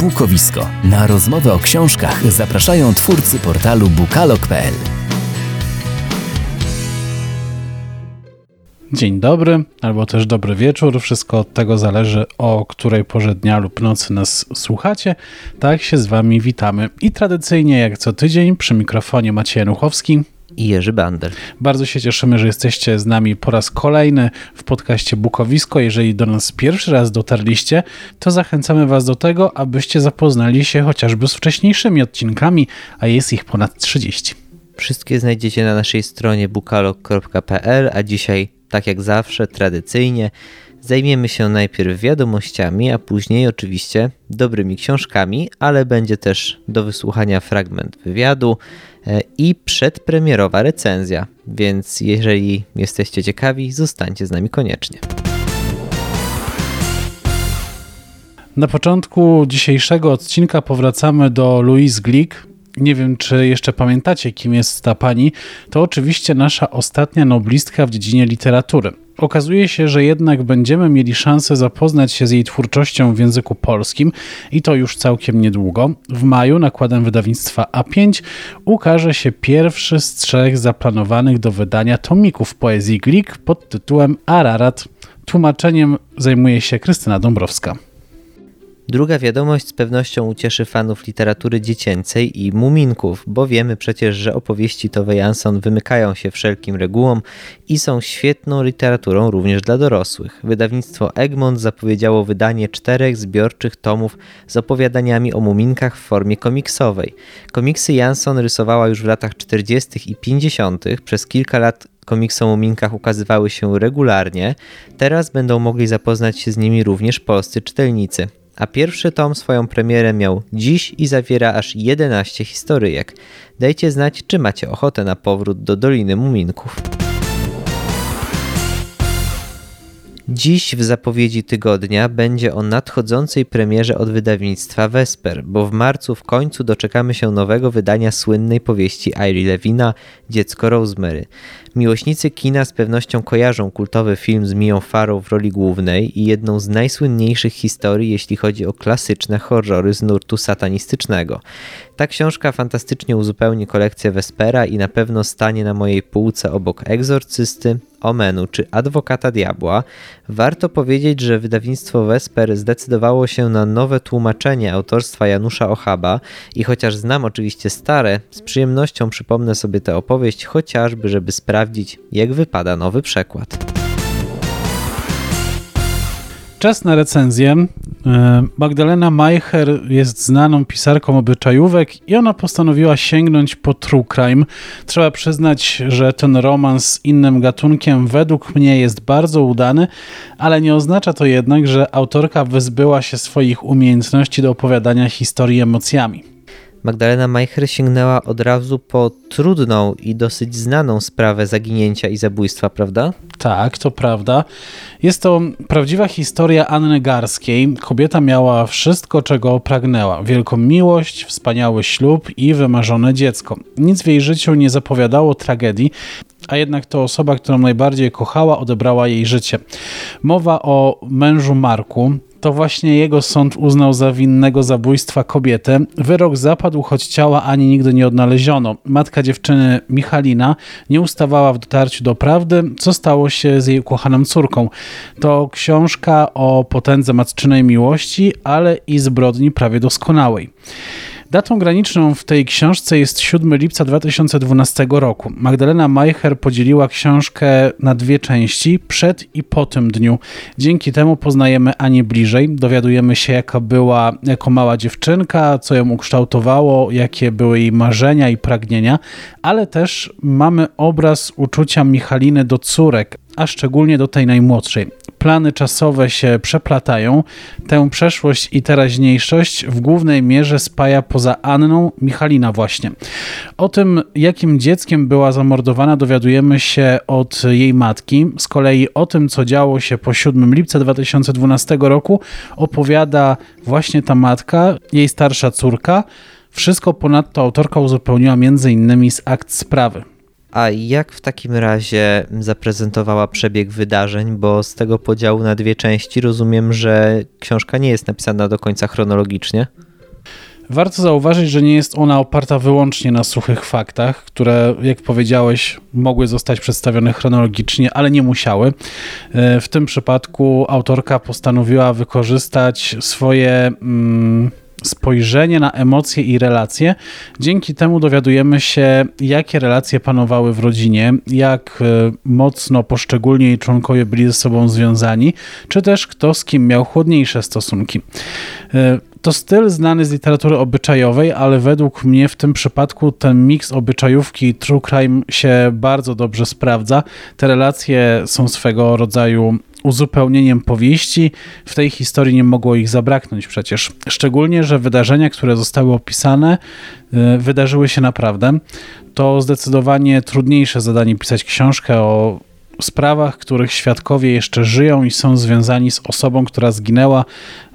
Bukowisko. Na rozmowę o książkach zapraszają twórcy portalu bukalog.pl. Dzień dobry, albo też dobry wieczór. Wszystko od tego zależy, o której porze dnia lub nocy nas słuchacie. Tak się z Wami witamy. I tradycyjnie, jak co tydzień, przy mikrofonie Maciej Januchowski i Jerzy Bander. Bardzo się cieszymy, że jesteście z nami po raz kolejny w podcaście Bukowisko. Jeżeli do nas pierwszy raz dotarliście, to zachęcamy Was do tego, abyście zapoznali się chociażby z wcześniejszymi odcinkami, a jest ich ponad 30. Wszystkie znajdziecie na naszej stronie bukalog.pl, a dzisiaj, tak jak zawsze, tradycyjnie, Zajmiemy się najpierw wiadomościami, a później oczywiście dobrymi książkami, ale będzie też do wysłuchania fragment wywiadu i przedpremierowa recenzja, więc jeżeli jesteście ciekawi, zostańcie z nami koniecznie. Na początku dzisiejszego odcinka powracamy do Louise Glick. Nie wiem, czy jeszcze pamiętacie, kim jest ta pani. To oczywiście nasza ostatnia noblistka w dziedzinie literatury. Okazuje się, że jednak będziemy mieli szansę zapoznać się z jej twórczością w języku polskim i to już całkiem niedługo. W maju nakładem wydawnictwa A5 ukaże się pierwszy z trzech zaplanowanych do wydania tomików poezji Glik pod tytułem Ararat. Tłumaczeniem zajmuje się Krystyna Dąbrowska. Druga wiadomość z pewnością ucieszy fanów literatury dziecięcej i muminków, bo wiemy przecież, że opowieści Tove Jansson wymykają się wszelkim regułom i są świetną literaturą również dla dorosłych. Wydawnictwo Egmont zapowiedziało wydanie czterech zbiorczych tomów z opowiadaniami o muminkach w formie komiksowej. Komiksy Jansson rysowała już w latach 40. i 50. Przez kilka lat komiksy o muminkach ukazywały się regularnie. Teraz będą mogli zapoznać się z nimi również polscy czytelnicy a pierwszy tom swoją premierę miał dziś i zawiera aż 11 historyjek. Dajcie znać, czy macie ochotę na powrót do Doliny Muminków. Dziś w zapowiedzi tygodnia będzie o nadchodzącej premierze od wydawnictwa Vesper, bo w marcu w końcu doczekamy się nowego wydania słynnej powieści Irie Levina Dziecko Rosemary. Miłośnicy kina z pewnością kojarzą kultowy film z Mią Farrow w roli głównej i jedną z najsłynniejszych historii, jeśli chodzi o klasyczne horrory z nurtu satanistycznego. Ta książka fantastycznie uzupełni kolekcję Vespera i na pewno stanie na mojej półce obok Egzorcysty, Omenu czy Adwokata Diabła. Warto powiedzieć, że wydawnictwo Vesper zdecydowało się na nowe tłumaczenie autorstwa Janusza Ochaba i chociaż znam oczywiście stare, z przyjemnością przypomnę sobie tę opowieść, chociażby żeby sprawdzić, jak wypada nowy przekład. Czas na recenzję. E, Magdalena Majcher jest znaną pisarką obyczajówek i ona postanowiła sięgnąć po true crime. Trzeba przyznać, że ten romans z innym gatunkiem według mnie jest bardzo udany, ale nie oznacza to jednak, że autorka wyzbyła się swoich umiejętności do opowiadania historii emocjami. Magdalena Majcher sięgnęła od razu po trudną i dosyć znaną sprawę zaginięcia i zabójstwa, prawda? Tak, to prawda. Jest to prawdziwa historia Anny Garskiej. Kobieta miała wszystko, czego pragnęła: wielką miłość, wspaniały ślub i wymarzone dziecko. Nic w jej życiu nie zapowiadało tragedii, a jednak to osoba, którą najbardziej kochała, odebrała jej życie. Mowa o mężu Marku, to właśnie jego sąd uznał za winnego zabójstwa kobietę. Wyrok zapadł, choć ciała ani nigdy nie odnaleziono. Matka dziewczyny Michalina nie ustawała w dotarciu do prawdy, co stało się z jej ukochaną córką. To książka o potędze matczynej miłości, ale i zbrodni prawie doskonałej. Datą graniczną w tej książce jest 7 lipca 2012 roku. Magdalena Majcher podzieliła książkę na dwie części, przed i po tym dniu. Dzięki temu poznajemy Anię bliżej, dowiadujemy się jaka była jako mała dziewczynka, co ją ukształtowało, jakie były jej marzenia i pragnienia, ale też mamy obraz uczucia Michaliny do córek, a szczególnie do tej najmłodszej plany czasowe się przeplatają, tę przeszłość i teraźniejszość w głównej mierze spaja poza Anną Michalina właśnie. O tym, jakim dzieckiem była zamordowana, dowiadujemy się od jej matki. Z kolei o tym, co działo się po 7 lipca 2012 roku, opowiada właśnie ta matka, jej starsza córka. Wszystko ponadto autorka uzupełniła m.in. z akt sprawy. A jak w takim razie zaprezentowała przebieg wydarzeń? Bo z tego podziału na dwie części rozumiem, że książka nie jest napisana do końca chronologicznie. Warto zauważyć, że nie jest ona oparta wyłącznie na suchych faktach, które, jak powiedziałeś, mogły zostać przedstawione chronologicznie, ale nie musiały. E, w tym przypadku autorka postanowiła wykorzystać swoje. Mm, spojrzenie na emocje i relacje. Dzięki temu dowiadujemy się, jakie relacje panowały w rodzinie, jak e, mocno poszczególni jej członkowie byli ze sobą związani, czy też kto z kim miał chłodniejsze stosunki. E, to styl znany z literatury obyczajowej, ale według mnie w tym przypadku ten miks obyczajówki i true crime się bardzo dobrze sprawdza. Te relacje są swego rodzaju uzupełnieniem powieści. W tej historii nie mogło ich zabraknąć przecież. Szczególnie, że wydarzenia, które zostały opisane, y, wydarzyły się naprawdę. To zdecydowanie trudniejsze zadanie pisać książkę o sprawach, których świadkowie jeszcze żyją i są związani z osobą, która zginęła,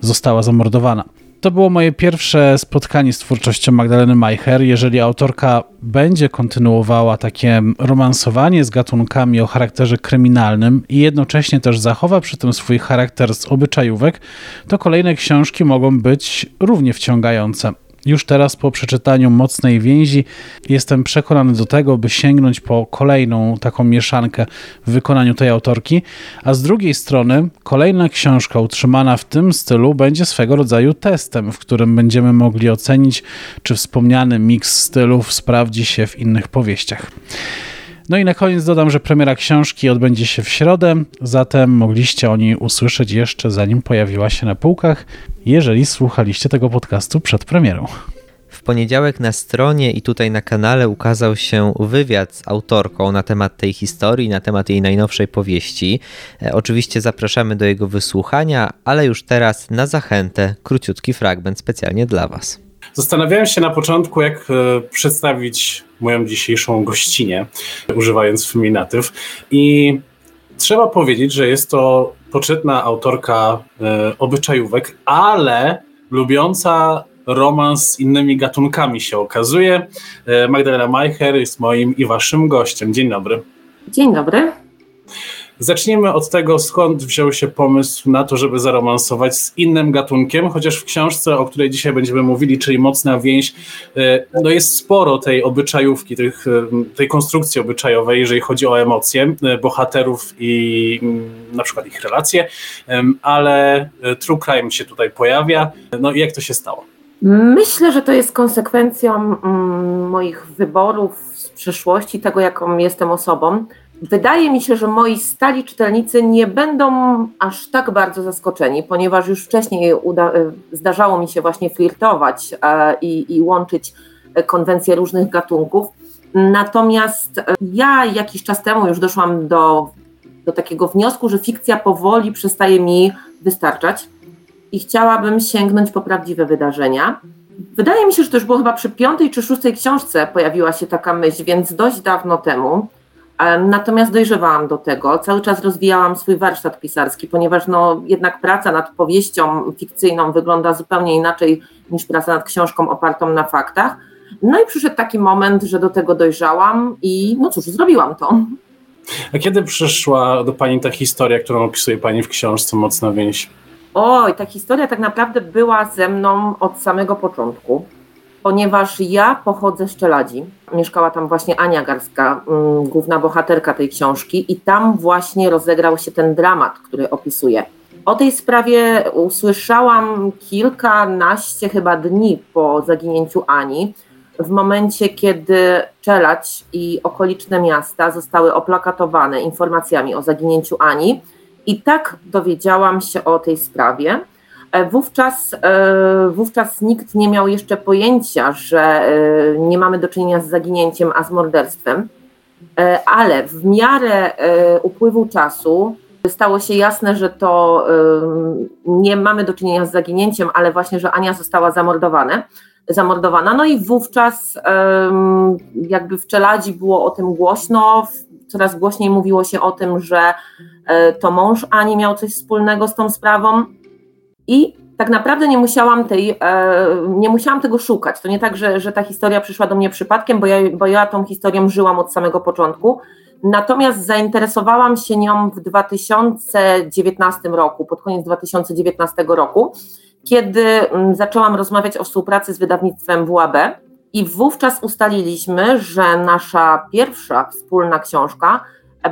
została zamordowana. To było moje pierwsze spotkanie z twórczością Magdaleny Majcher. Jeżeli autorka będzie kontynuowała takie romansowanie z gatunkami o charakterze kryminalnym i jednocześnie też zachowa przy tym swój charakter z obyczajówek, to kolejne książki mogą być równie wciągające. Już teraz po przeczytaniu mocnej więzi jestem przekonany do tego, by sięgnąć po kolejną taką mieszankę w wykonaniu tej autorki, a z drugiej strony kolejna książka utrzymana w tym stylu będzie swego rodzaju testem, w którym będziemy mogli ocenić, czy wspomniany miks stylów sprawdzi się w innych powieściach. No i na koniec dodam, że premiera książki odbędzie się w środę, zatem mogliście o niej usłyszeć jeszcze zanim pojawiła się na półkach, jeżeli słuchaliście tego podcastu przed premierą. W poniedziałek na stronie i tutaj na kanale ukazał się wywiad z autorką na temat tej historii, na temat jej najnowszej powieści. E, oczywiście zapraszamy do jego wysłuchania, ale już teraz na zachętę króciutki fragment specjalnie dla Was. Zastanawiałem się na początku, jak e, przedstawić moją dzisiejszą gościnę, używając feminatyw. I trzeba powiedzieć, że jest to poczytna autorka e, obyczajówek, ale lubiąca romans z innymi gatunkami się okazuje. E, Magdalena Majcher jest moim i waszym gościem. Dzień dobry. Dzień dobry. Zacznijmy od tego, skąd wziął się pomysł na to, żeby zaromansować z innym gatunkiem, chociaż w książce, o której dzisiaj będziemy mówili, czyli Mocna Więź, e, no jest sporo tej obyczajówki, tych, e, tej konstrukcji obyczajowej, jeżeli chodzi o emocje e, bohaterów i mm, na przykład ich relacje, ale true crime się tutaj pojawia. No i jak to się stało? Myślę, że to jest konsekwencją mm, moich wyborów z przeszłości, tego jaką jestem osobą. Wydaje mi się, że moi stali czytelnicy nie będą aż tak bardzo zaskoczeni, ponieważ już wcześniej uda, e, zdarzało mi się właśnie flirtować e, i, i łączyć konwencje różnych gatunków. Natomiast e, ja jakiś czas temu już doszłam do, do takiego wniosku, że fikcja powoli przestaje mi wystarczać i chciałabym sięgnąć po prawdziwe wydarzenia. Wydaje mi się, że to już było chyba przy piątej czy szóstej książce pojawiła się taka myśl, więc dość dawno temu. Natomiast dojrzewałam do tego, cały czas rozwijałam swój warsztat pisarski, ponieważ no, jednak praca nad powieścią fikcyjną wygląda zupełnie inaczej niż praca nad książką opartą na faktach. No i przyszedł taki moment, że do tego dojrzałam i no cóż, zrobiłam to. A kiedy przyszła do Pani ta historia, którą opisuje Pani w książce Mocna Więź? Oj, ta historia tak naprawdę była ze mną od samego początku ponieważ ja pochodzę z Czeladzi. Mieszkała tam właśnie Ania Garska, mm, główna bohaterka tej książki, i tam właśnie rozegrał się ten dramat, który opisuję. O tej sprawie usłyszałam kilkanaście chyba dni po zaginięciu Ani, w momencie, kiedy Czeladź i okoliczne miasta zostały oplakatowane informacjami o zaginięciu Ani. I tak dowiedziałam się o tej sprawie. E, wówczas, e, wówczas nikt nie miał jeszcze pojęcia, że e, nie mamy do czynienia z zaginięciem, a z morderstwem, ale w miarę upływu czasu stało się jasne, że to nie mamy do czynienia z zaginięciem, ale właśnie, że Ania została zamordowana. zamordowana. No i wówczas jakby w Czeladzi było o tym głośno, coraz głośniej mówiło się o tym, że to mąż Ani miał coś wspólnego z tą sprawą. I tak naprawdę nie musiałam, tej, e, nie musiałam tego szukać. To nie tak, że, że ta historia przyszła do mnie przypadkiem, bo ja, bo ja tą historią żyłam od samego początku. Natomiast zainteresowałam się nią w 2019 roku, pod koniec 2019 roku, kiedy mm, zaczęłam rozmawiać o współpracy z wydawnictwem WAB i wówczas ustaliliśmy, że nasza pierwsza wspólna książka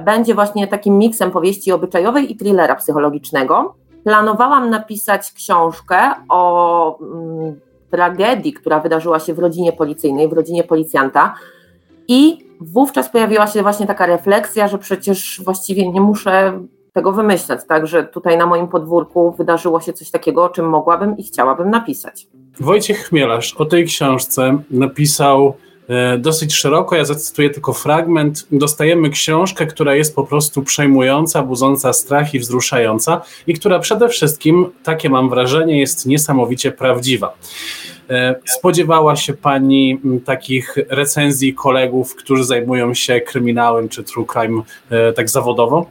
będzie właśnie takim miksem powieści obyczajowej i thrillera psychologicznego. Planowałam napisać książkę o mm, tragedii, która wydarzyła się w rodzinie policyjnej, w rodzinie policjanta. I wówczas pojawiła się właśnie taka refleksja, że przecież właściwie nie muszę tego wymyślać, tak, że tutaj na moim podwórku wydarzyło się coś takiego, o czym mogłabym i chciałabym napisać. Wojciech Chmielarz o tej książce napisał dosyć szeroko, ja zacytuję tylko fragment. Dostajemy książkę, która jest po prostu przejmująca, budząca strach i wzruszająca i która przede wszystkim, takie mam wrażenie, jest niesamowicie prawdziwa. E, spodziewała się Pani takich recenzji kolegów, którzy zajmują się kryminałem czy true crime e, tak zawodowo?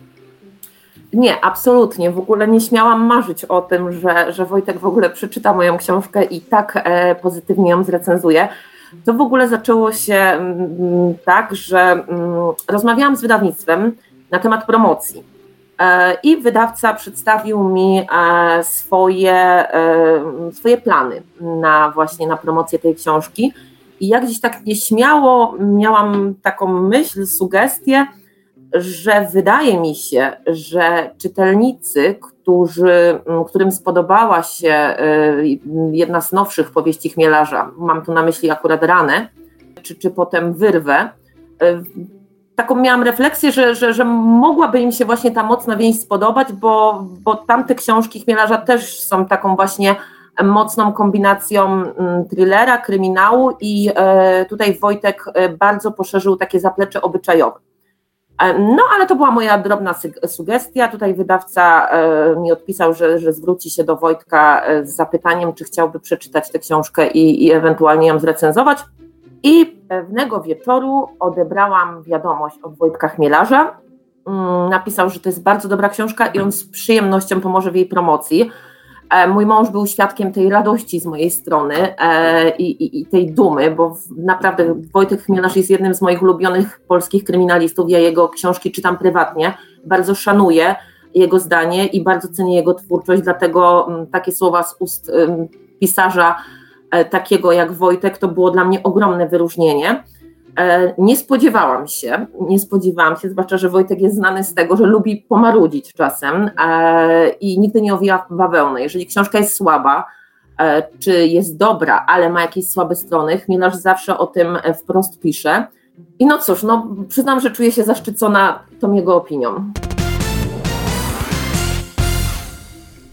Nie, absolutnie. W ogóle nie śmiałam marzyć o tym, że, że Wojtek w ogóle przeczyta moją książkę i tak e, pozytywnie ją zrecenzuje. To w ogóle zaczęło się mm, tak, że mm, rozmawiałam z wydawnictwem na temat promocji. E, I wydawca przedstawił mi e, swoje, e, swoje plany na właśnie na promocję tej książki. I ja gdzieś tak nieśmiało miałam taką myśl, sugestię, że wydaje mi się, że czytelnicy, którzy, którym spodobała się jedna z nowszych powieści Chmielarza, mam tu na myśli akurat Ranę, czy, czy potem Wyrwę, taką miałam refleksję, że, że, że mogłaby im się właśnie ta mocna więź spodobać, bo, bo tamte książki Chmielarza też są taką właśnie mocną kombinacją thrillera, kryminału i e, tutaj Wojtek e, bardzo poszerzył takie zaplecze obyczajowe. E, no, ale to była moja drobna sugestia. Tutaj wydawca mi odpisał, że, że zwróci się do Wojtka z zapytaniem, czy chciałby przeczytać tę książkę i, i ewentualnie ją zrecenzować. I pewnego wieczoru odebrałam wiadomość od Wojtka Chmielarza. Mm, napisał, że to jest bardzo dobra książka i on z przyjemnością pomoże w jej promocji. E, mój mąż był świadkiem tej radości z mojej strony e, i, i, i tej dumy, bo naprawdę Wojtek Chmielarz jest jednym z moich ulubionych polskich kryminalistów. Ja jego książki czytam prywatnie, bardzo szanuję jego zdanie i bardzo cenię jego twórczość, dlatego mm, takie słowa z ust pisarza E, takiego jak Wojtek, to było dla mnie ogromne wyróżnienie. E, nie spodziewałam się, nie spodziewałam się, zwłaszcza, że Wojtek jest znany z tego, że lubi pomarudzić czasem e, i nigdy nie owija bawełny. Jeżeli książka jest słaba, czy jest dobra, ale ma jakieś słabe strony, Chmielarz zawsze o tym wprost pisze. I no cóż, no przyznam, że czuję się zaszczycona tą jego opinią.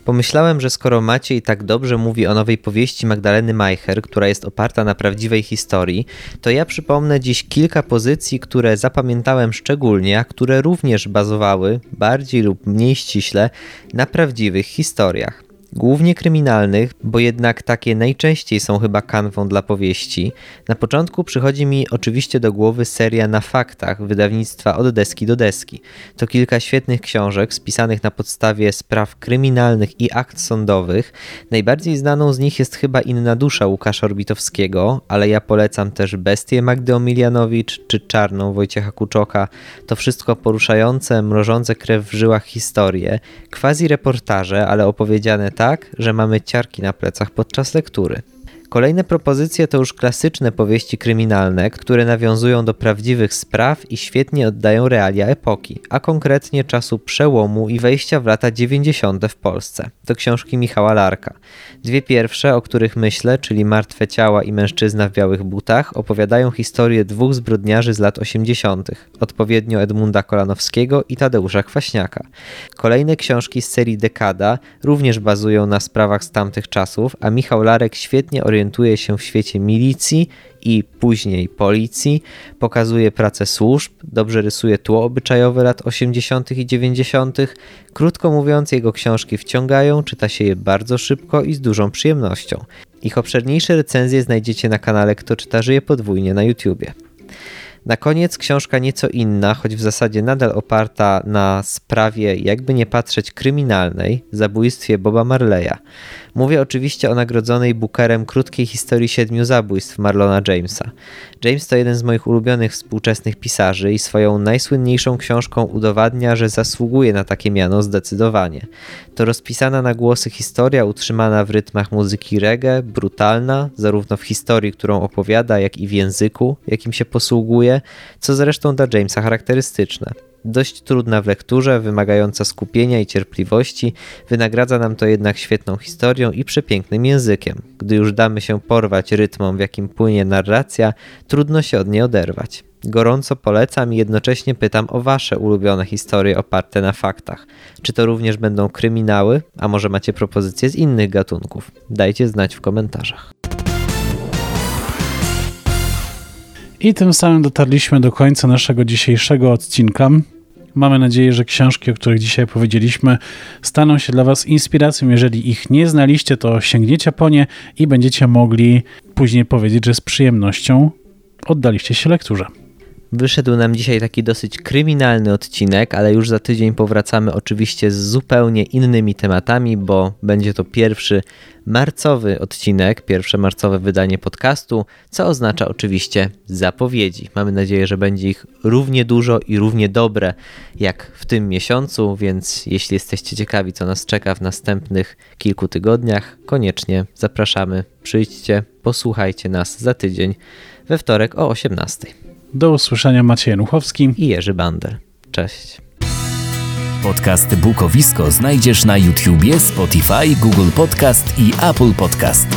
Pomyślałem, że skoro Maciej tak dobrze mówi o nowej powieści Magdaleny Majcher, która jest oparta na prawdziwej historii, to ja przypomnę dziś kilka pozycji, które zapamiętałem szczególnie, a które również bazowały, bardziej lub mniej ściśle, na prawdziwych historiach głównie kryminalnych, bo jednak takie najczęściej są chyba kanwą dla powieści. Na początku przychodzi mi oczywiście do głowy seria Na faktach wydawnictwa Od deski do deski. To kilka świetnych książek spisanych na podstawie spraw kryminalnych i akt sądowych. Najbardziej znaną z nich jest chyba Inna dusza Łukasza Orbitowskiego, ale ja polecam też Bestię Magdy Omilianowicz czy Czarną Wojciecha Kuczoka. To wszystko poruszające, mrożące krew w żyłach historie, quasi reportaże, ale opowiedziane tak, że mamy ciarki na plecach podczas lektury. Kolejne propozycje to już klasyczne powieści kryminalne, które nawiązują do prawdziwych spraw i świetnie oddają realia epoki, a konkretnie czasu przełomu i wejścia w lata 90. w Polsce. To książki Michała Larka. Dwie pierwsze, o których myślę, czyli Martwe ciała i Mężczyzna w białych butach, opowiadają historię dwóch zbrodniarzy z lat 80., odpowiednio Edmunda Kolanowskiego i Tadeusza Kwaśniaka. Kolejne książki z serii Dekada również bazują na sprawach z tamtych czasów, a Michał Larek świetnie orientuje orientuje się w świecie milicji i później policji, pokazuje pracę służb, dobrze rysuje tło obyczajowe lat 80. i 90. Krótko mówiąc, jego książki wciągają, czyta się je bardzo szybko i z dużą przyjemnością. Ich obszerniejsze recenzje znajdziecie na kanale Kto czyta żyje podwójnie na YouTubie. Na koniec książka nieco inna, choć w zasadzie nadal oparta na sprawie, jakby nie patrzeć, kryminalnej, zabójstwie Boba Marleya. Mówię oczywiście o nagrodzonej Bookerem krótkiej historii siedmiu zabójstw Marlona Jamesa. James to jeden z moich ulubionych współczesnych pisarzy i swoją najsłynniejszą książką udowadnia, że zasługuje na takie miano zdecydowanie. To rozpisana na głosy historia utrzymana w rytmach muzyki reggae, brutalna, zarówno w historii, którą opowiada, jak i w języku, jakim się posługuje, co zresztą dla Jamesa charakterystyczne. Dość trudna w lekturze, wymagająca skupienia i cierpliwości, wynagradza nam to jednak świetną historią i przepięknym językiem. Gdy już damy się porwać rytmom, w jakim płynie narracja, trudno się od niej oderwać. Gorąco polecam i jednocześnie pytam o Wasze ulubione historie oparte na faktach. Czy to również będą kryminały, a może macie propozycje z innych gatunków? Dajcie znać w komentarzach. I tym samym dotarliśmy do końca naszego dzisiejszego odcinka. Mamy nadzieję, że książki, o których dzisiaj powiedzieliśmy, staną się dla Was inspiracją. Jeżeli ich nie znaliście, to sięgniecie po nie i będziecie mogli później powiedzieć, że z przyjemnością oddaliście się lekturze. Wyszedł nam dzisiaj taki dosyć kryminalny odcinek, ale już za tydzień powracamy oczywiście z zupełnie innymi tematami, bo będzie to pierwszy marcowy odcinek, pierwsze marcowe wydanie podcastu, co oznacza oczywiście zapowiedzi. Mamy nadzieję, że będzie ich równie dużo i równie dobre jak w tym miesiącu, więc jeśli jesteście ciekawi, co nas czeka w następnych kilku tygodniach, koniecznie zapraszamy. Przyjdźcie, posłuchajcie nas za tydzień we wtorek o 18. Do usłyszenia Maciej Januchowski i Jerzy Bandel. Cześć. Podcast Bukowisko znajdziesz na YouTubie, Spotify, Google Podcast i Apple Podcast.